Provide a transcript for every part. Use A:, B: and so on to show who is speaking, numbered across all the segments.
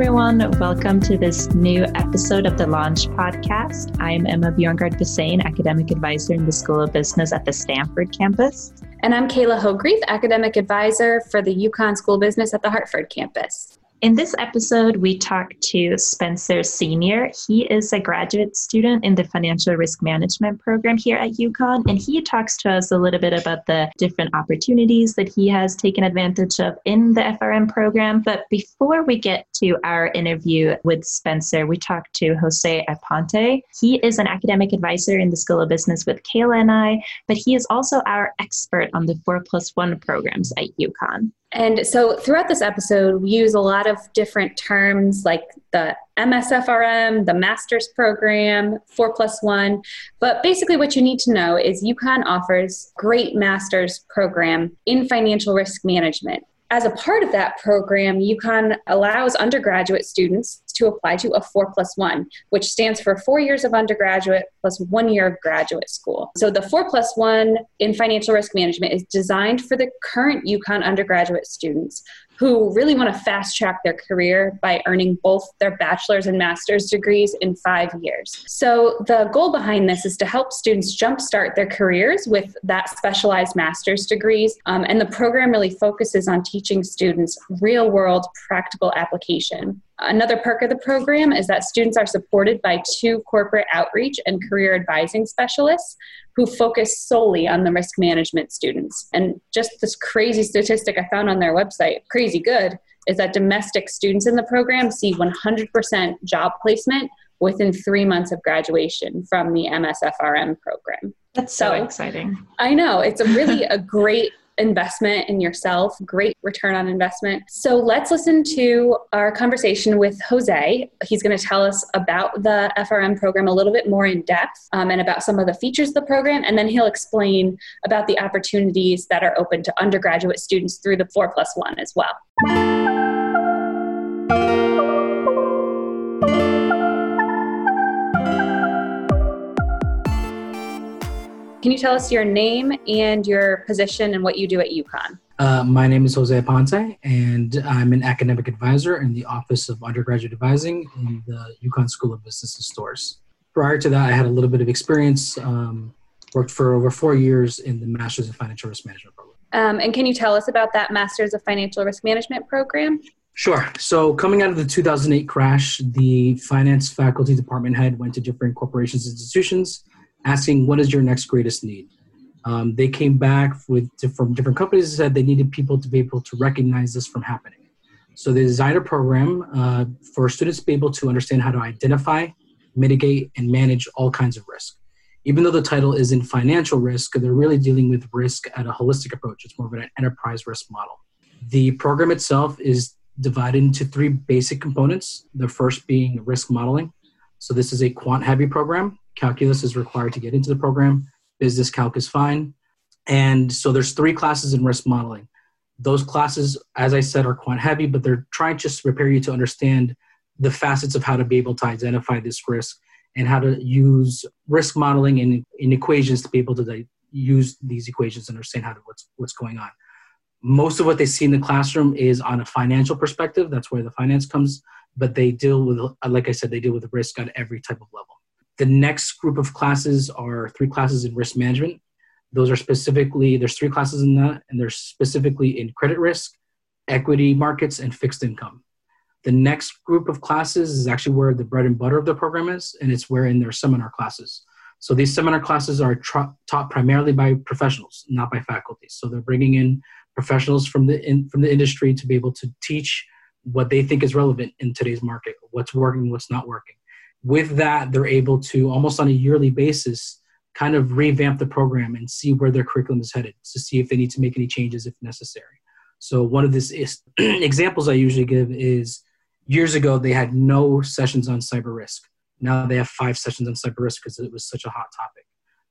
A: everyone. Welcome to this new episode of the Launch Podcast. I'm Emma Bjorngard Hussein, Academic Advisor in the School of Business at the Stamford campus.
B: And I'm Kayla Hogreath, Academic Advisor for the UConn School of Business at the Hartford campus.
A: In this episode, we talk to Spencer Senior. He is a graduate student in the Financial Risk Management program here at UConn, and he talks to us a little bit about the different opportunities that he has taken advantage of in the FRM program. But before we get to our interview with Spencer, we talked to Jose Aponte. He is an academic advisor in the School of Business with Kayla and I, but he is also our expert on the 4 plus 1 programs at UConn.
B: And so throughout this episode, we use a lot of different terms like the MSFRM, the master's program, 4 plus 1. But basically, what you need to know is UConn offers great master's program in financial risk management as a part of that program, UConn allows undergraduate students to apply to a 4 plus 1, which stands for four years of undergraduate plus one year of graduate school. So the 4 plus 1 in financial risk management is designed for the current UConn undergraduate students who really want to fast track their career by earning both their bachelor's and master's degrees in five years. So, the goal behind this is to help students jumpstart their careers with that specialized master's degrees. Um, and the program really focuses on teaching students real world practical application. Another perk of the program is that students are supported by two corporate outreach and career advising specialists who focus solely on the risk management students. And just this crazy statistic I found on their website, crazy good, is that domestic students in the program see 100% job placement within three months of graduation from the MSFRM program.
A: That's so, so exciting.
B: I know. It's a really a great investment in yourself, great return on investment. So let's listen to our conversation with Jose. He's going to tell us about the FRM program a little bit more in depth um, and about some of the features of the program. And then he'll explain about the opportunities that are open to undergraduate students through the 4 plus 1 as well. Can you tell us your name and your position and what you do at UConn?
C: Uh, my name is Jose Aponte, and I'm an academic advisor in the Office of Undergraduate Advising in the UConn School of Business and Storrs. Prior to that, I had a little bit of experience, um, worked for over four years in the Masters of Financial Risk Management program.
B: Um, and can you tell us about that Masters of Financial Risk Management program?
C: Sure. So, coming out of the 2008 crash, the finance faculty department head went to different corporations and institutions asking what is your next greatest need. Um, they came back with from different companies said they needed people to be able to recognize this from happening. So they designed a program uh, for students to be able to understand how to identify, mitigate, and manage all kinds of risk. Even though the title isn't financial risk, they're really dealing with risk at a holistic approach. It's more of an enterprise risk model. The program itself is divided into three basic components. The first being risk modeling. So this is a quant heavy program calculus is required to get into the program. Business calc is fine. And so there's three classes in risk modeling. Those classes, as I said, are quant heavy, but they're trying to prepare you to understand the facets of how to be able to identify this risk and how to use risk modeling in, in equations to be able to use these equations to understand how to, what's, what's going on. Most of what they see in the classroom is on a financial perspective. That's where the finance comes. But they deal with, like I said, they deal with risk on every type of level. The next group of classes are three classes in risk management. Those are specifically, there's three classes in that, and they're specifically in credit risk, equity markets, and fixed income. The next group of classes is actually where the bread and butter of the program is, and it's where in their seminar classes. So these seminar classes are tra- taught primarily by professionals, not by faculty. So they're bringing in professionals from the in, from the industry to be able to teach what they think is relevant in today's market, what's working, what's not working with that, they're able to almost on a yearly basis kind of revamp the program and see where their curriculum is headed to see if they need to make any changes if necessary. So one of these examples I usually give is years ago they had no sessions on cyber risk. Now they have five sessions on cyber risk because it was such a hot topic.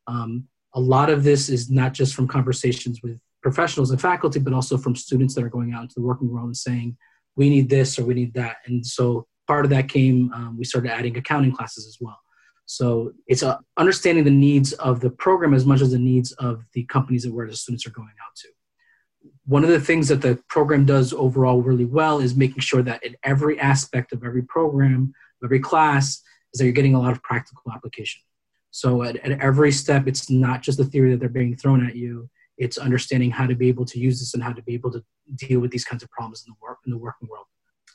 C: Um, a lot of this is not just from conversations with professionals and faculty, but also from students that are going out into the working world and saying, we need this or we need that. And so part of that came, um, we started adding accounting classes as well. So it's uh, understanding the needs of the program as much as the needs of the companies that where the students are going out to. one of the things that the program does overall really well is making sure that in every aspect of every program, every class, is that you're getting a lot of practical application. So at, at every step, it's not just the theory that they're being thrown at you. It's understanding how to be able to use this and how to be able to deal with these kinds of problems in the work in the working world.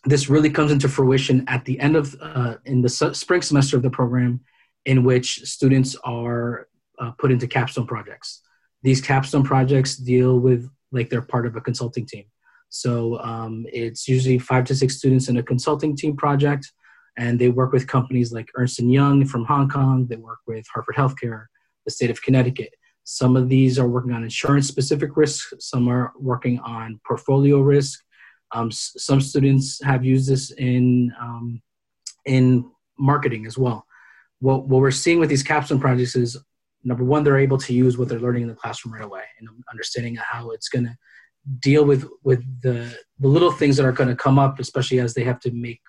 C: This really comes into fruition at the end of uh, in the su- spring semester of the program, in which students are uh, put into capstone projects. These capstone projects deal with like they're part of a consulting team. So um, it's usually five to six students in a consulting team project and they work with companies like Ernst & Young from Hong Kong. They work with Hartford Healthcare, the state of Connecticut. Some of these are working on insurance specific risks. Some are working on portfolio risk. Um, s- some students have used this in, um, in marketing as well. What, what we're seeing with these capstone projects is number one, they're able to use what they're learning in the classroom right away and understanding how it's going to deal with, with the, the little things that are going to come up, especially as they have to make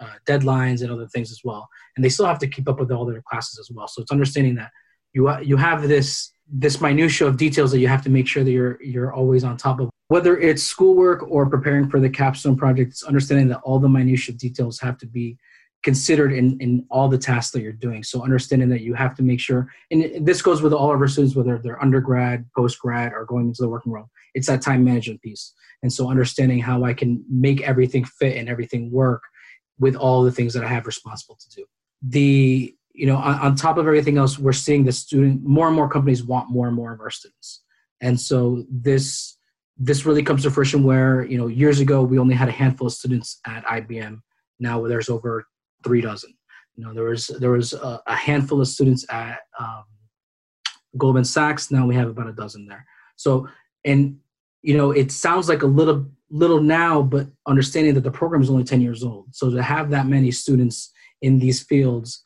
C: uh, deadlines and other things as well. And they still have to keep up with all their classes as well. So it's understanding that you you have this this minutia of details that you have to make sure that you're you're always on top of. Whether it's schoolwork or preparing for the capstone project, it's understanding that all the minutiae details have to be considered in, in all the tasks that you're doing. So understanding that you have to make sure, and this goes with all of our students, whether they're undergrad, post-grad, or going into the working world, it's that time management piece. And so understanding how I can make everything fit and everything work with all the things that I have responsible to do. The you know on, on, top of everything else, we're seeing the student more and more companies want more and more of our students, and so this this really comes to fruition where you know years ago we only had a handful of students at IBM. Now there's over three dozen. You know there was there was a, a handful of students at um, Goldman Sachs. Now we have about a dozen there. So and you know it sounds like a little little now, but understanding that the program is only 10 years old. So to have that many students in these fields,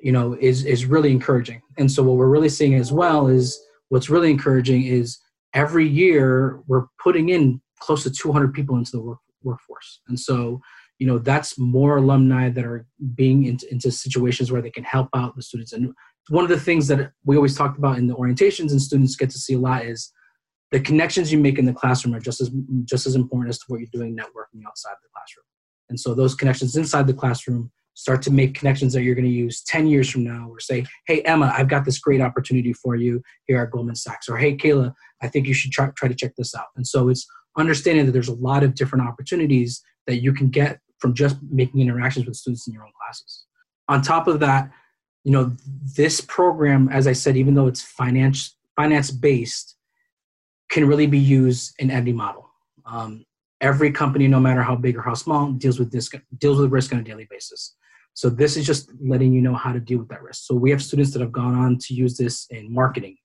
C: you know, is, is really encouraging. And so what we're really seeing as well is what's really encouraging is every year we're putting in close to 200 people into the work, workforce. And so, you know, that's more alumni that are being into, into situations where they can help out the students. And one of the things that we always talked about in the orientations and students get to see a lot is the connections you make in the classroom are just as just as important as to what you're doing networking outside the classroom. And so those connections inside the classroom start to make connections that you're going to use 10 years from now or say, hey, Emma, I've got this great opportunity for you here at Goldman Sachs. Or hey, Kayla, I think you should try, try to check this out. And so it's understanding that there's a lot of different opportunities that you can get from just making interactions with students in your own classes. On top of that, you know, this program, as I said, even though it's finance finance based, can really be used in any model. Um, every company, no matter how big or how small, deals with this deals with risk on a daily basis. So this is just letting you know how to deal with that risk. So we have students that have gone on to use this in marketing,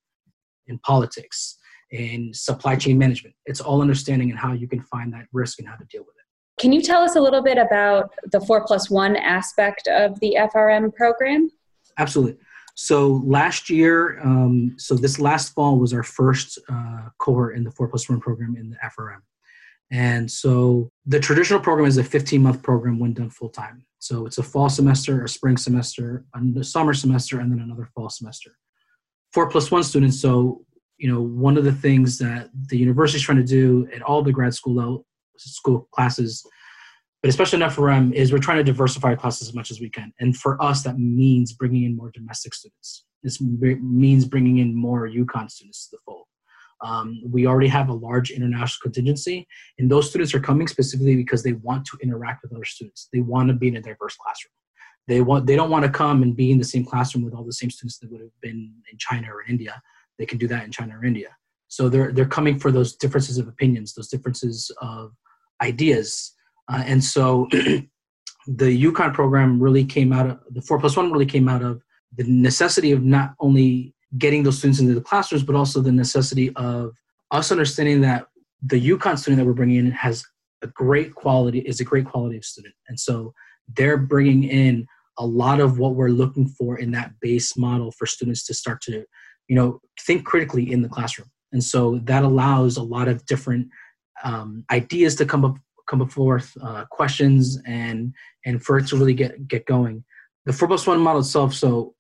C: in politics, in supply chain management. It's all understanding and how you can find that risk and how to deal with it.
B: Can you tell us a little bit about the four plus one aspect of the FRM program?
C: Absolutely. So last year, um, so this last fall was our first uh, cohort in the four plus one program in the FRM. And so the traditional program is a 15 month program when done full time. So it's a fall semester, a spring semester, a summer semester, and then another fall semester. Four plus one students. So, you know, one of the things that the university is trying to do at all the grad school level, school classes but especially in FRM, is we're trying to diversify classes as much as we can. And for us, that means bringing in more domestic students. This means bringing in more UConn students to the fold. Um, we already have a large international contingency, and those students are coming specifically because they want to interact with other students. They want to be in a diverse classroom. They want they don't want to come and be in the same classroom with all the same students that would have been in China or India. They can do that in China or India. So they're they're coming for those differences of opinions, those differences of ideas uh, and so the UConn program really came out of the four plus one really came out of the necessity of not only getting those students into the classrooms, but also the necessity of us understanding that the UConn student that we're bringing in has a great quality, is a great quality of student. And so they're bringing in a lot of what we're looking for in that base model for students to start to, you know, think critically in the classroom. And so that allows a lot of different um, ideas to come up come forth, uh, questions, and and for it to really get get going. The four plus one model itself, so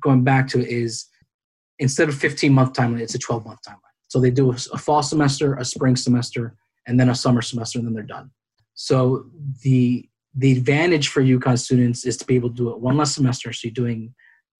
C: going back to it, is instead of 15 month timeline, it's a 12 month timeline. So they do a, a fall semester, a spring semester, and then a summer semester, and then they're done. So the the advantage for UConn students is to be able to do it one less semester. So you're doing,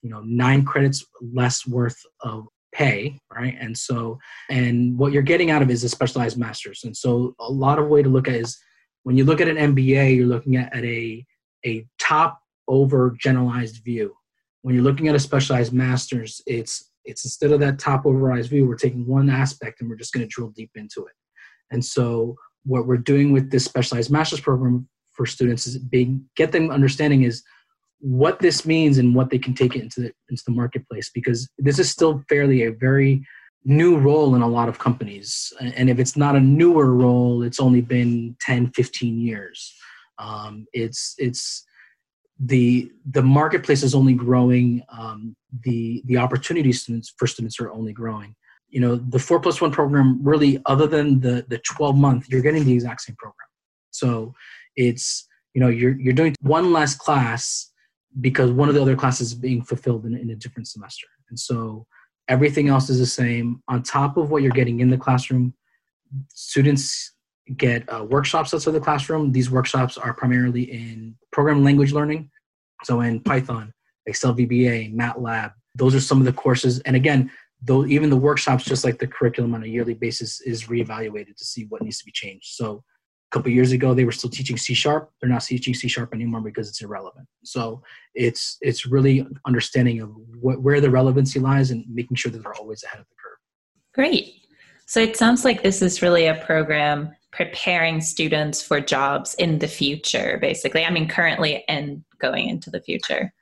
C: you know, nine credits less worth of pay, right? And so, and what you're getting out of is a specialized master's. And so, a lot of way to look at is when you look at an MBA, you're looking at, at a a top over generalized view. When you're looking at a specialized master's, it's it's instead of that top overrized view, we're taking one aspect and we're just going to drill deep into it. And so, what we're doing with this specialized master's program for students is being get them understanding is what this means and what they can take it into the into the marketplace because this is still fairly a very new role in a lot of companies and if it's not a newer role it's only been 10 15 years um, it's it's the the marketplace is only growing um, the the opportunities students for students are only growing. You know the four plus one program really other than the the 12 month you're getting the exact same program. So it's you know you're you're doing one less class because one of the other classes is being fulfilled in, in a different semester. And so everything else is the same. On top of what you're getting in the classroom students get uh, workshops outside the classroom. These workshops are primarily in program language learning. So in python excel vba matlab those are some of the courses. And again though even the workshops just like the curriculum on a yearly basis is reevaluated to see what needs to be changed. So a couple years ago they were still teaching c sharp. They're not teaching c sharp anymore because it's irrelevant. So it's it's really understanding of wh- where the relevancy lies and making sure that they're always ahead of the curve.
A: Great. So it sounds like this is really a program preparing students for jobs in the future basically. I mean currently and going into the future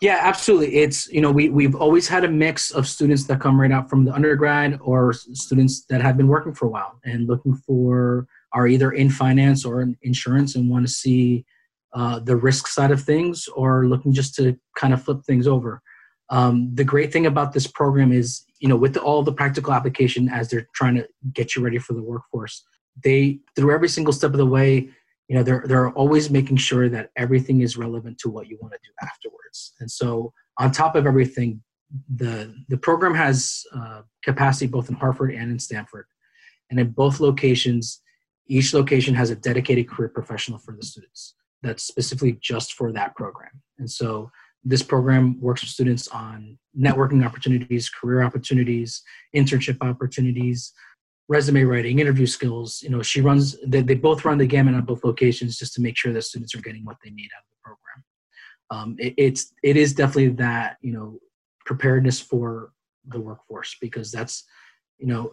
C: yeah absolutely it's you know we, we've always had a mix of students that come right out from the undergrad or students that have been working for a while and looking for are either in finance or in insurance and want to see uh, the risk side of things or looking just to kind of flip things over. Um, the great thing about this program is, you know, with the, all the practical application as they're trying to get you ready for the workforce, they through every single step of the way, you know, they're they're always making sure that everything is relevant to what you want to do afterwards. And so, on top of everything, the the program has uh, capacity both in Hartford and in Stamford, and in both locations, each location has a dedicated career professional for the students that's specifically just for that program. And so this program works with students on networking opportunities, career opportunities, internship opportunities, resume writing, interview skills. You know, she runs, they, they both run the gamut on both locations just to make sure that students are getting what they need out of the program. Um, it, it's, it is definitely that, you know, preparedness for the workforce because that's, you know,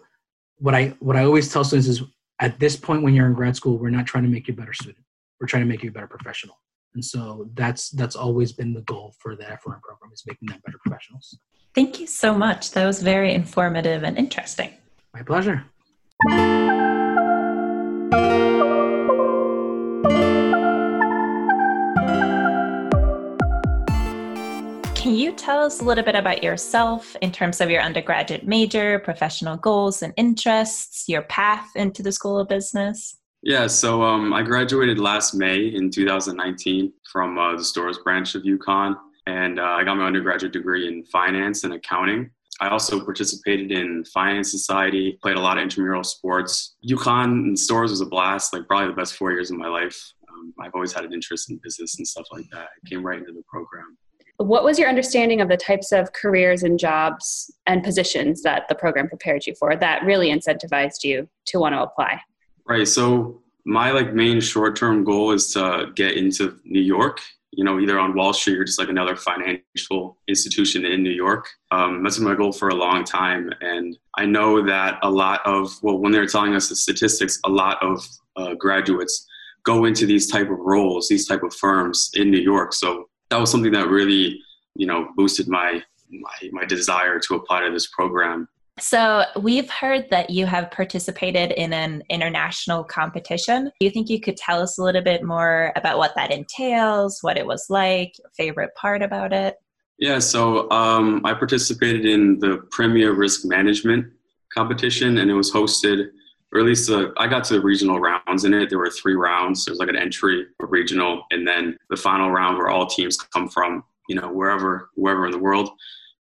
C: what I, what I always tell students is at this point when you're in grad school we're not trying to make you a better student. We're trying to make you a better professional. And so that's that's always been the goal for the FRM program is making them better professionals.
A: Thank you so much. That was very informative and interesting.
C: My pleasure
A: Can you tell us a little bit about yourself in terms of your undergraduate major, professional goals and interests, your path into the School of Business?
D: Yeah, so um, I graduated last May in 2019 from uh, the Storrs branch of UConn, and uh, I got my undergraduate degree in finance and accounting. I also participated in Finance Society, played a lot of intramural sports. UConn and Storrs was a blast, like probably the best four years of my life. Um, I've always had an interest in business and stuff like that. I came right into the program.
B: What was your understanding of the types of careers and jobs and positions that the program prepared you for that really incentivized you to want to apply?
D: Right. So my like main short-term goal is to get into New York. You know, either on Wall Street or just like another financial institution in New York. Um, that's been my goal for a long time, and I know that a lot of well, when they're telling us the statistics, a lot of uh, graduates go into these type of roles, these type of firms in New York. So that was something that really, you know, boosted my my, my desire to apply to this program.
A: So, we've heard that you have participated in an international competition. Do you think you could tell us a little bit more about what that entails, what it was like, favorite part about it?
D: Yeah, so um, I participated in the PRMIA Risk Management competition, and it was hosted or at least uh, I got to the regional rounds in it. There were three rounds. There's like an entry, a regional, and then the final round where all teams come from, you know, wherever, wherever in the world.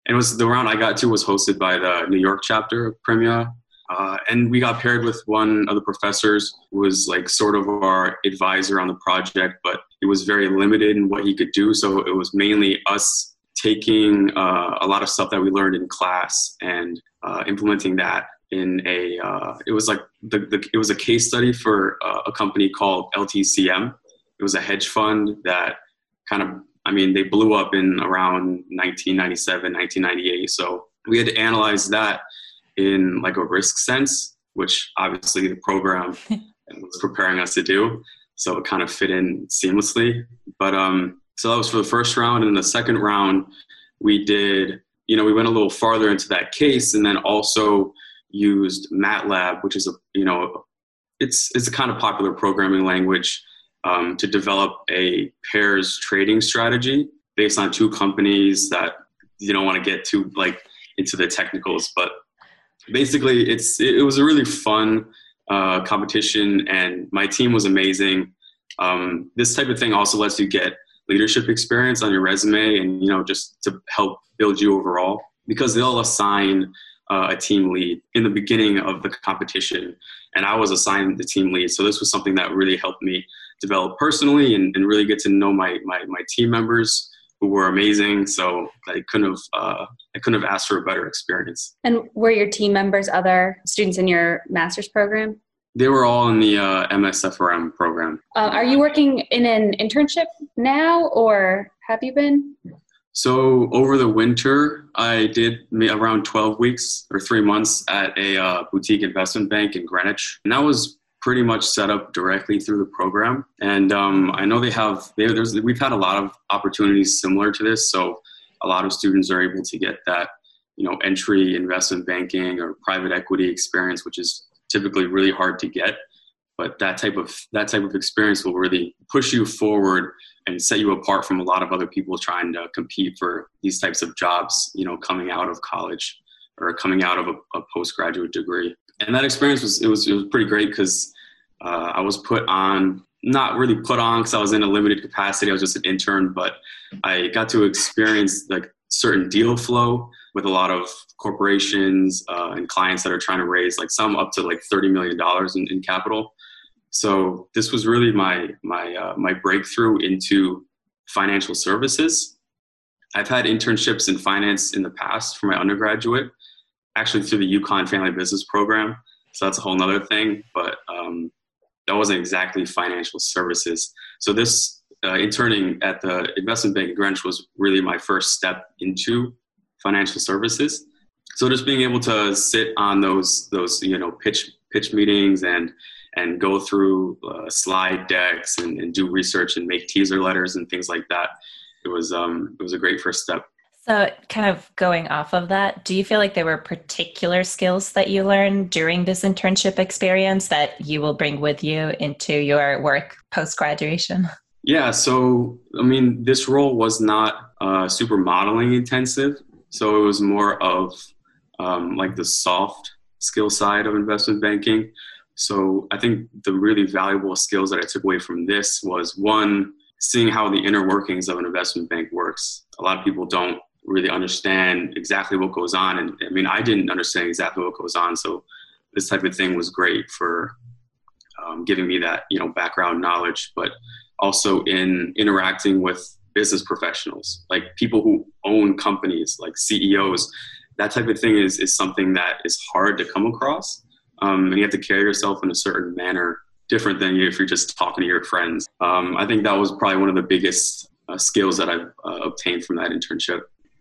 D: And it was the round I got to was hosted by the New York chapter of PRMIA. Uh, and we got paired with one of the professors who was like sort of our advisor on the project, but he was very limited in what he could do. So it was mainly us taking uh, a lot of stuff that we learned in class and uh, implementing that in a. Uh, it was like the, the, it was a case study for uh, a company called LTCM. It was a hedge fund that kind of I mean, they blew up in around 1997, 1998. So we had to analyze that in like a risk sense, which obviously the program was preparing us to do. So it kind of fit in seamlessly. But um, so that was for the first round. And the second round, we did, you know, we went a little farther into that case and then also used MATLAB, which is a, you know, it's, it's a kind of popular programming language um, to develop a pairs trading strategy based on two companies that you don't want to get too like into the technicals, but basically it's it, was a really fun uh, competition and my team was amazing. Um, this type of thing also lets you get leadership experience on your resume and you know just to help build you overall because they'll assign uh, a team lead in the beginning of the competition and i was assigned the team lead so this was something that really helped me develop personally and, and really get to know my, my, my team members who were amazing. So I couldn't have uh, I couldn't have asked for a better experience.
B: And were your team members other students in your master's program?
D: They were all in the uh, MSFRM program.
B: Uh, are you working in an internship now, or have you been?
D: So over the winter, I did around 12 weeks or three months at a uh, boutique investment bank in Greenwich, and that was pretty much set up directly through the program. And um, I know they have, they, there's, we've had a lot of opportunities similar to this. So a lot of students are able to get that, you know, entry investment banking or private equity experience, which is typically really hard to get. But that type of that type of experience will really push you forward and set you apart from a lot of other people trying to compete for these types of jobs. You know, coming out of college or coming out of a, a postgraduate degree and that experience was it was it was pretty great because uh, I was put on not really put on because I was in a limited capacity. I was just an intern, but I got to experience like certain deal flow with a lot of corporations uh, and clients that are trying to raise like some up to like thirty million dollars in, in, capital. So this was really my my uh, my breakthrough into financial services. I've had internships in finance in the past for my undergraduate, actually through the UConn Family Business Program. So that's a whole nother thing, but um, that wasn't exactly financial services. So this uh, interning at the investment bank at Greenwich was really my first step into financial services. So just being able to sit on those those you know pitch pitch meetings and and go through uh, slide decks and, and do research and make teaser letters and things like that. It was um, it was a great first step.
A: So, kind of going off of that, do you feel like there were particular skills that you learned during this internship experience that you will bring with you into your work post graduation?
D: Yeah, so I mean, this role was not uh, super modeling intensive, so it was more of um, like the soft skill side of investment banking. So I think the really valuable skills that I took away from this was one, seeing how the inner workings of an investment bank works. A lot of people don't really understand exactly what goes on. And I mean, I didn't understand exactly what goes on. So this type of thing was great for um, giving me that, you know, background knowledge, but also in interacting with business professionals, like people who own companies, like CEOs. That type of thing is, is something that is hard to come across. Um, and you have to carry yourself in a certain manner different than if you're just talking to your friends. Um, I think that was probably one of the biggest uh, skills that I've uh, obtained from that internship.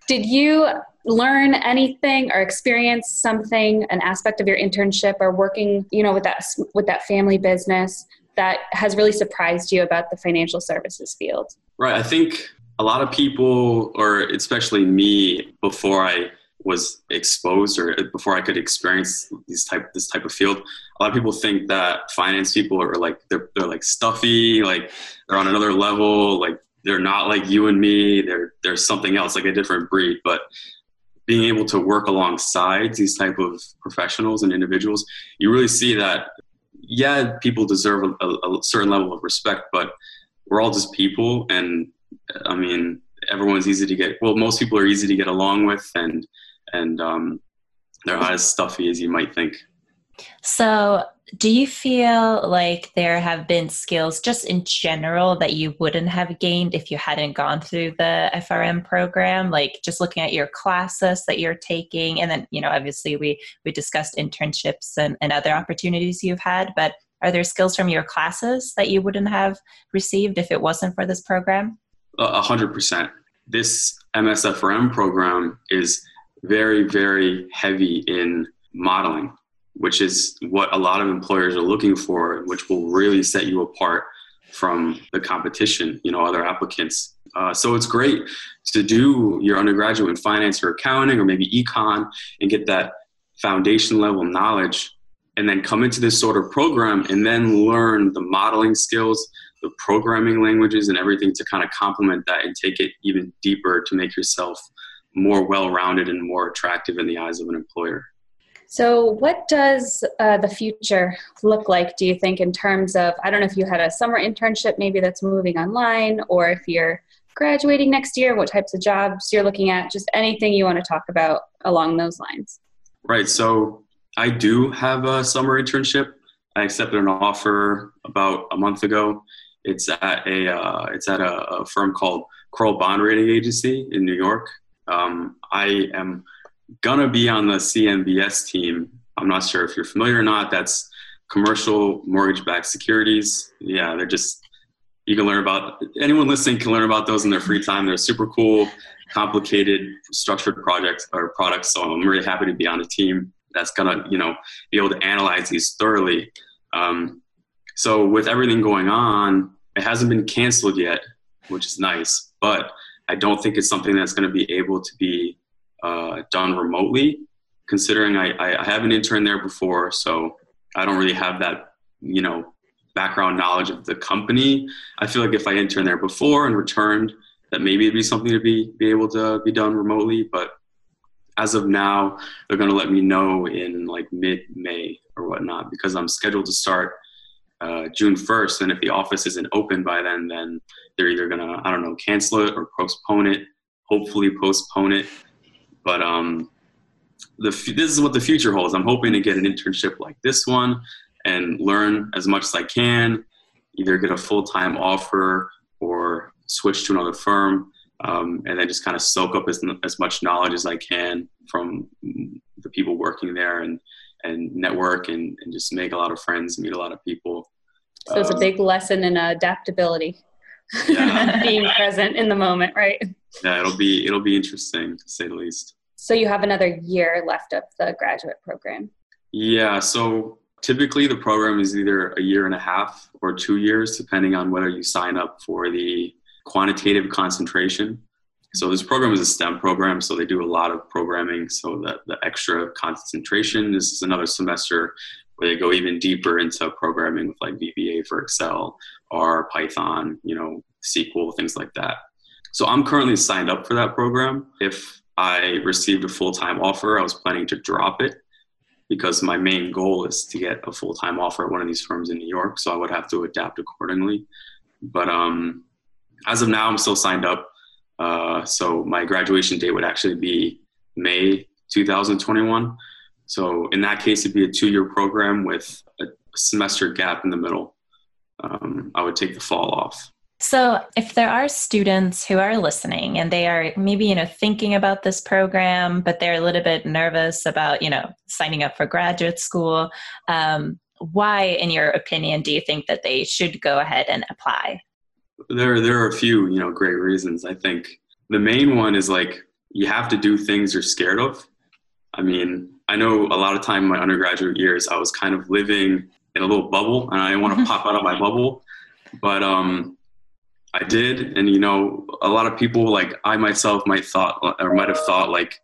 B: Did you learn anything or experience something, an aspect of your internship or working, you know, with that with that family business that has really surprised you about the financial services field?
D: Right. I think a lot of people, or especially me, before I was exposed or before I could experience these type this type of field, a lot of people think that finance people are like they're they're like stuffy, like they're on another level, like they're not like you and me. They're they're something else, like a different breed. But being able to work alongside these type of professionals and individuals, you really see that. Yeah, people deserve a, a certain level of respect, but we're all just people, and I mean, everyone's easy to get. Well, most people are easy to get along with, and and um, they're not as stuffy as you might think.
A: So, do you feel like there have been skills just in general that you wouldn't have gained if you hadn't gone through the FRM program? Like just looking at your classes that you're taking, and then you know, obviously we we discussed internships and, and other opportunities you've had, but are there skills from your classes that you wouldn't have received if it wasn't for this program?
D: A hundred percent. This MSFRM program is very, very heavy in modeling which is what a lot of employers are looking for, which will really set you apart from the competition, you know, other applicants. Uh, so it's great to do your undergraduate in finance or accounting or maybe econ and get that foundation level knowledge and then come into this sort of program and then learn the modeling skills, the programming languages and everything to kind of complement that and take it even deeper to make yourself more well-rounded and more attractive in the eyes of an employer.
B: So, what does uh, the future look like, do you think, in terms of? I don't know if you had a summer internship maybe that's moving online, or if you're graduating next year, what types of jobs you're looking at, just anything you want to talk about along those lines.
D: Right. So, I do have a summer internship. I accepted an offer about a month ago. It's at a uh, it's at a, a, firm called Kroll Bond Rating Agency in New York. Um, I am gonna be on the CMBS team. I'm not sure if you're familiar or not. That's commercial mortgage-backed securities. Yeah, they're just you can learn about anyone listening can learn about those in their free time. They're super cool, complicated, structured projects or products. So I'm really happy to be on a team that's gonna you know be able to analyze these thoroughly. Um, so with everything going on, it hasn't been canceled yet, which is nice. But I don't think it's something that's going to be able to be uh, done remotely, considering I, I have an intern there before, so I don't really have that, you know, background knowledge of the company. I feel like if I interned there before and returned, that maybe it'd be something to be be able to be done remotely. But as of now, they're going to let me know in like mid May or whatnot because I'm scheduled to start uh, June 1st. And if the office isn't open by then, then they're either going to I don't know cancel it or postpone it. Hopefully postpone it but um, the this is what the future holds. I'm hoping to get an internship like this one and learn as much as I can, either get a full time offer or switch to another firm, um, and then just kind of soak up as, as much knowledge as I can from the people working there and and network and, and just make a lot of friends, meet a lot of people.
B: So it's um, a big lesson in adaptability. Yeah. Being present in the moment, right?
D: Yeah, it'll be it'll be interesting to say the least.
B: So you have another year left of the graduate program.
D: Yeah, so typically the program is either a year and a half or two years, depending on whether you sign up for the quantitative concentration. So this program is a STEM program, so they do a lot of programming. So that the extra concentration this is another semester where they go even deeper into programming with like VBA for Excel or Python, you know, SQL, things like that. So I'm currently signed up for that program. If I received a full time offer, I was planning to drop it because my main goal is to get a full time offer at one of these firms in New York. So I would have to adapt accordingly. But um, as of now, I'm still signed up. Uh, so my graduation date would actually be May 2021. So in that case, it'd be a two year program with a semester gap in the middle. Um, I would take the fall off.
A: So, if there are students who are listening and they are maybe, you know, thinking about this program, but they're a little bit nervous about, you know, signing up for graduate school, um, why, in your opinion, do you think that they should go ahead and apply?
D: There, there are a few, you know, great reasons. I think the main one is like you have to do things you're scared of. I mean, I know a lot of time in my undergraduate years, I was kind of living in a little bubble, and I didn't want to pop out of my bubble. But um, I did, and you know, a lot of people like I myself might thought or might have thought like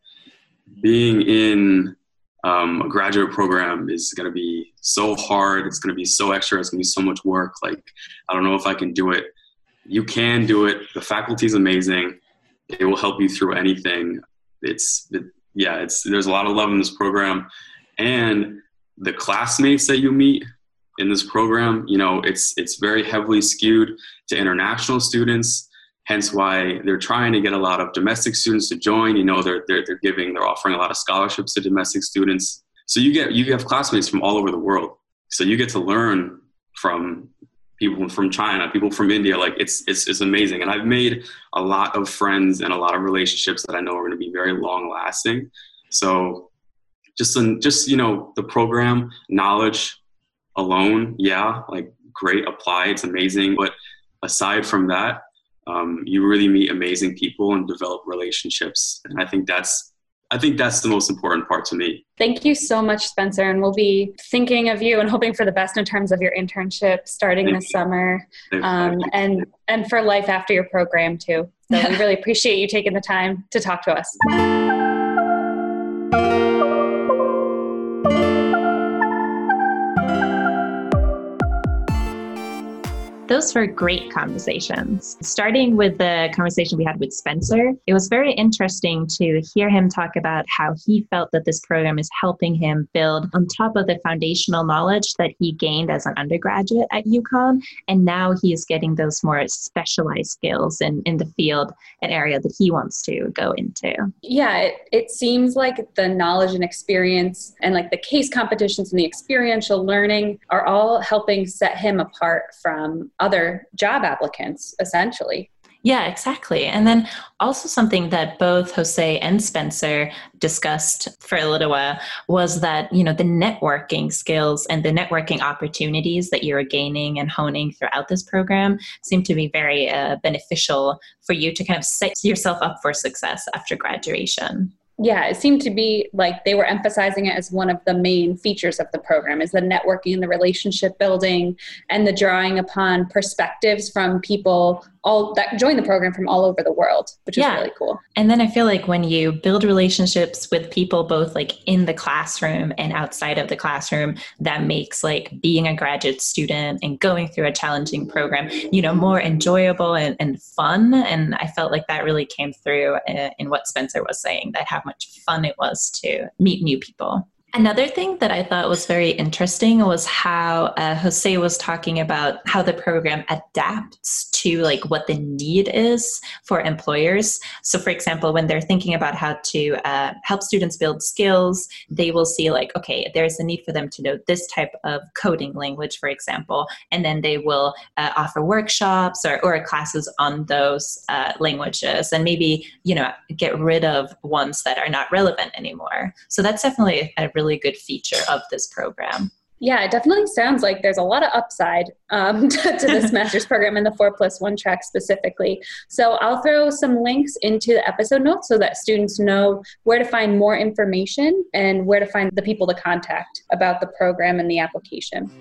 D: being in um, a graduate program is going to be so hard. It's going to be so extra. It's going to be so much work. Like I don't know if I can do it. You can do it. The faculty is amazing. It will help you through anything. It's it, yeah. It's there's a lot of love in this program, and the classmates that you meet in this program. You know, it's it's very heavily skewed to international students. Hence, why they're trying to get a lot of domestic students to join. You know, they're they're, they're giving they're offering a lot of scholarships to domestic students. So you get you have classmates from all over the world. So you get to learn from people from China, people from India. Like it's it's it's amazing. And I've made a lot of friends and a lot of relationships that I know are going to be very long lasting. So just just you know the program knowledge alone, yeah, like great, apply, it's amazing. But aside from that, um, you really meet amazing people and develop relationships. And I think that's I think that's the most important part to me.
B: Thank you so much, Spencer. And we'll be thinking of you and hoping for the best in terms of your internship starting Thank this you. summer um, and, and for life after your program, too. So we really appreciate you taking the time to talk to us.
A: Those were great conversations. Starting with the conversation we had with Spencer, it was very interesting to hear him talk about how he felt that this program is helping him build on top of the foundational knowledge that he gained as an undergraduate at UConn. And now he is getting those more specialized skills in, in the field, an area that he wants to go into.
B: Yeah, it, it seems like the knowledge and experience and like the case competitions and the experiential learning are all helping set him apart from other job applicants, essentially.
A: Yeah, exactly. And then also something that both Jose and Spencer discussed for a little while was that, you know, the networking skills and the networking opportunities that you're gaining and honing throughout this program seem to be very uh, beneficial for you to kind of set yourself up for success after graduation
B: yeah it seemed to be like they were emphasizing it as one of the main features of the program is the networking and the relationship building and the drawing upon perspectives from people all that join the program from all over the world, which yeah. is really cool.
A: And then I feel like when you build relationships with people both like in the classroom and outside of the classroom, that makes like being a graduate student and going through a challenging program, you know, more enjoyable and, and fun. And I felt like that really came through in, uh, in what Spencer was saying, that how much fun it was to meet new people. Another thing that I thought was very interesting was how uh, Jose was talking about how the program adapts to like what the need is for employers. So, for example, when they're thinking about how to uh, help students build skills, they will see like, okay, there's a need for them to know this type of coding language, for example, and then they will uh, offer workshops or, or classes on those uh, languages, and maybe you know get rid of ones that are not relevant anymore. So that's definitely a really really good feature of this program.
B: Yeah, it definitely sounds like there's a lot of upside um, to, to, this master's program and the four plus one track specifically. So I'll throw some links into the episode notes so that students know where to find more information and where to find the people to contact about the program and the application.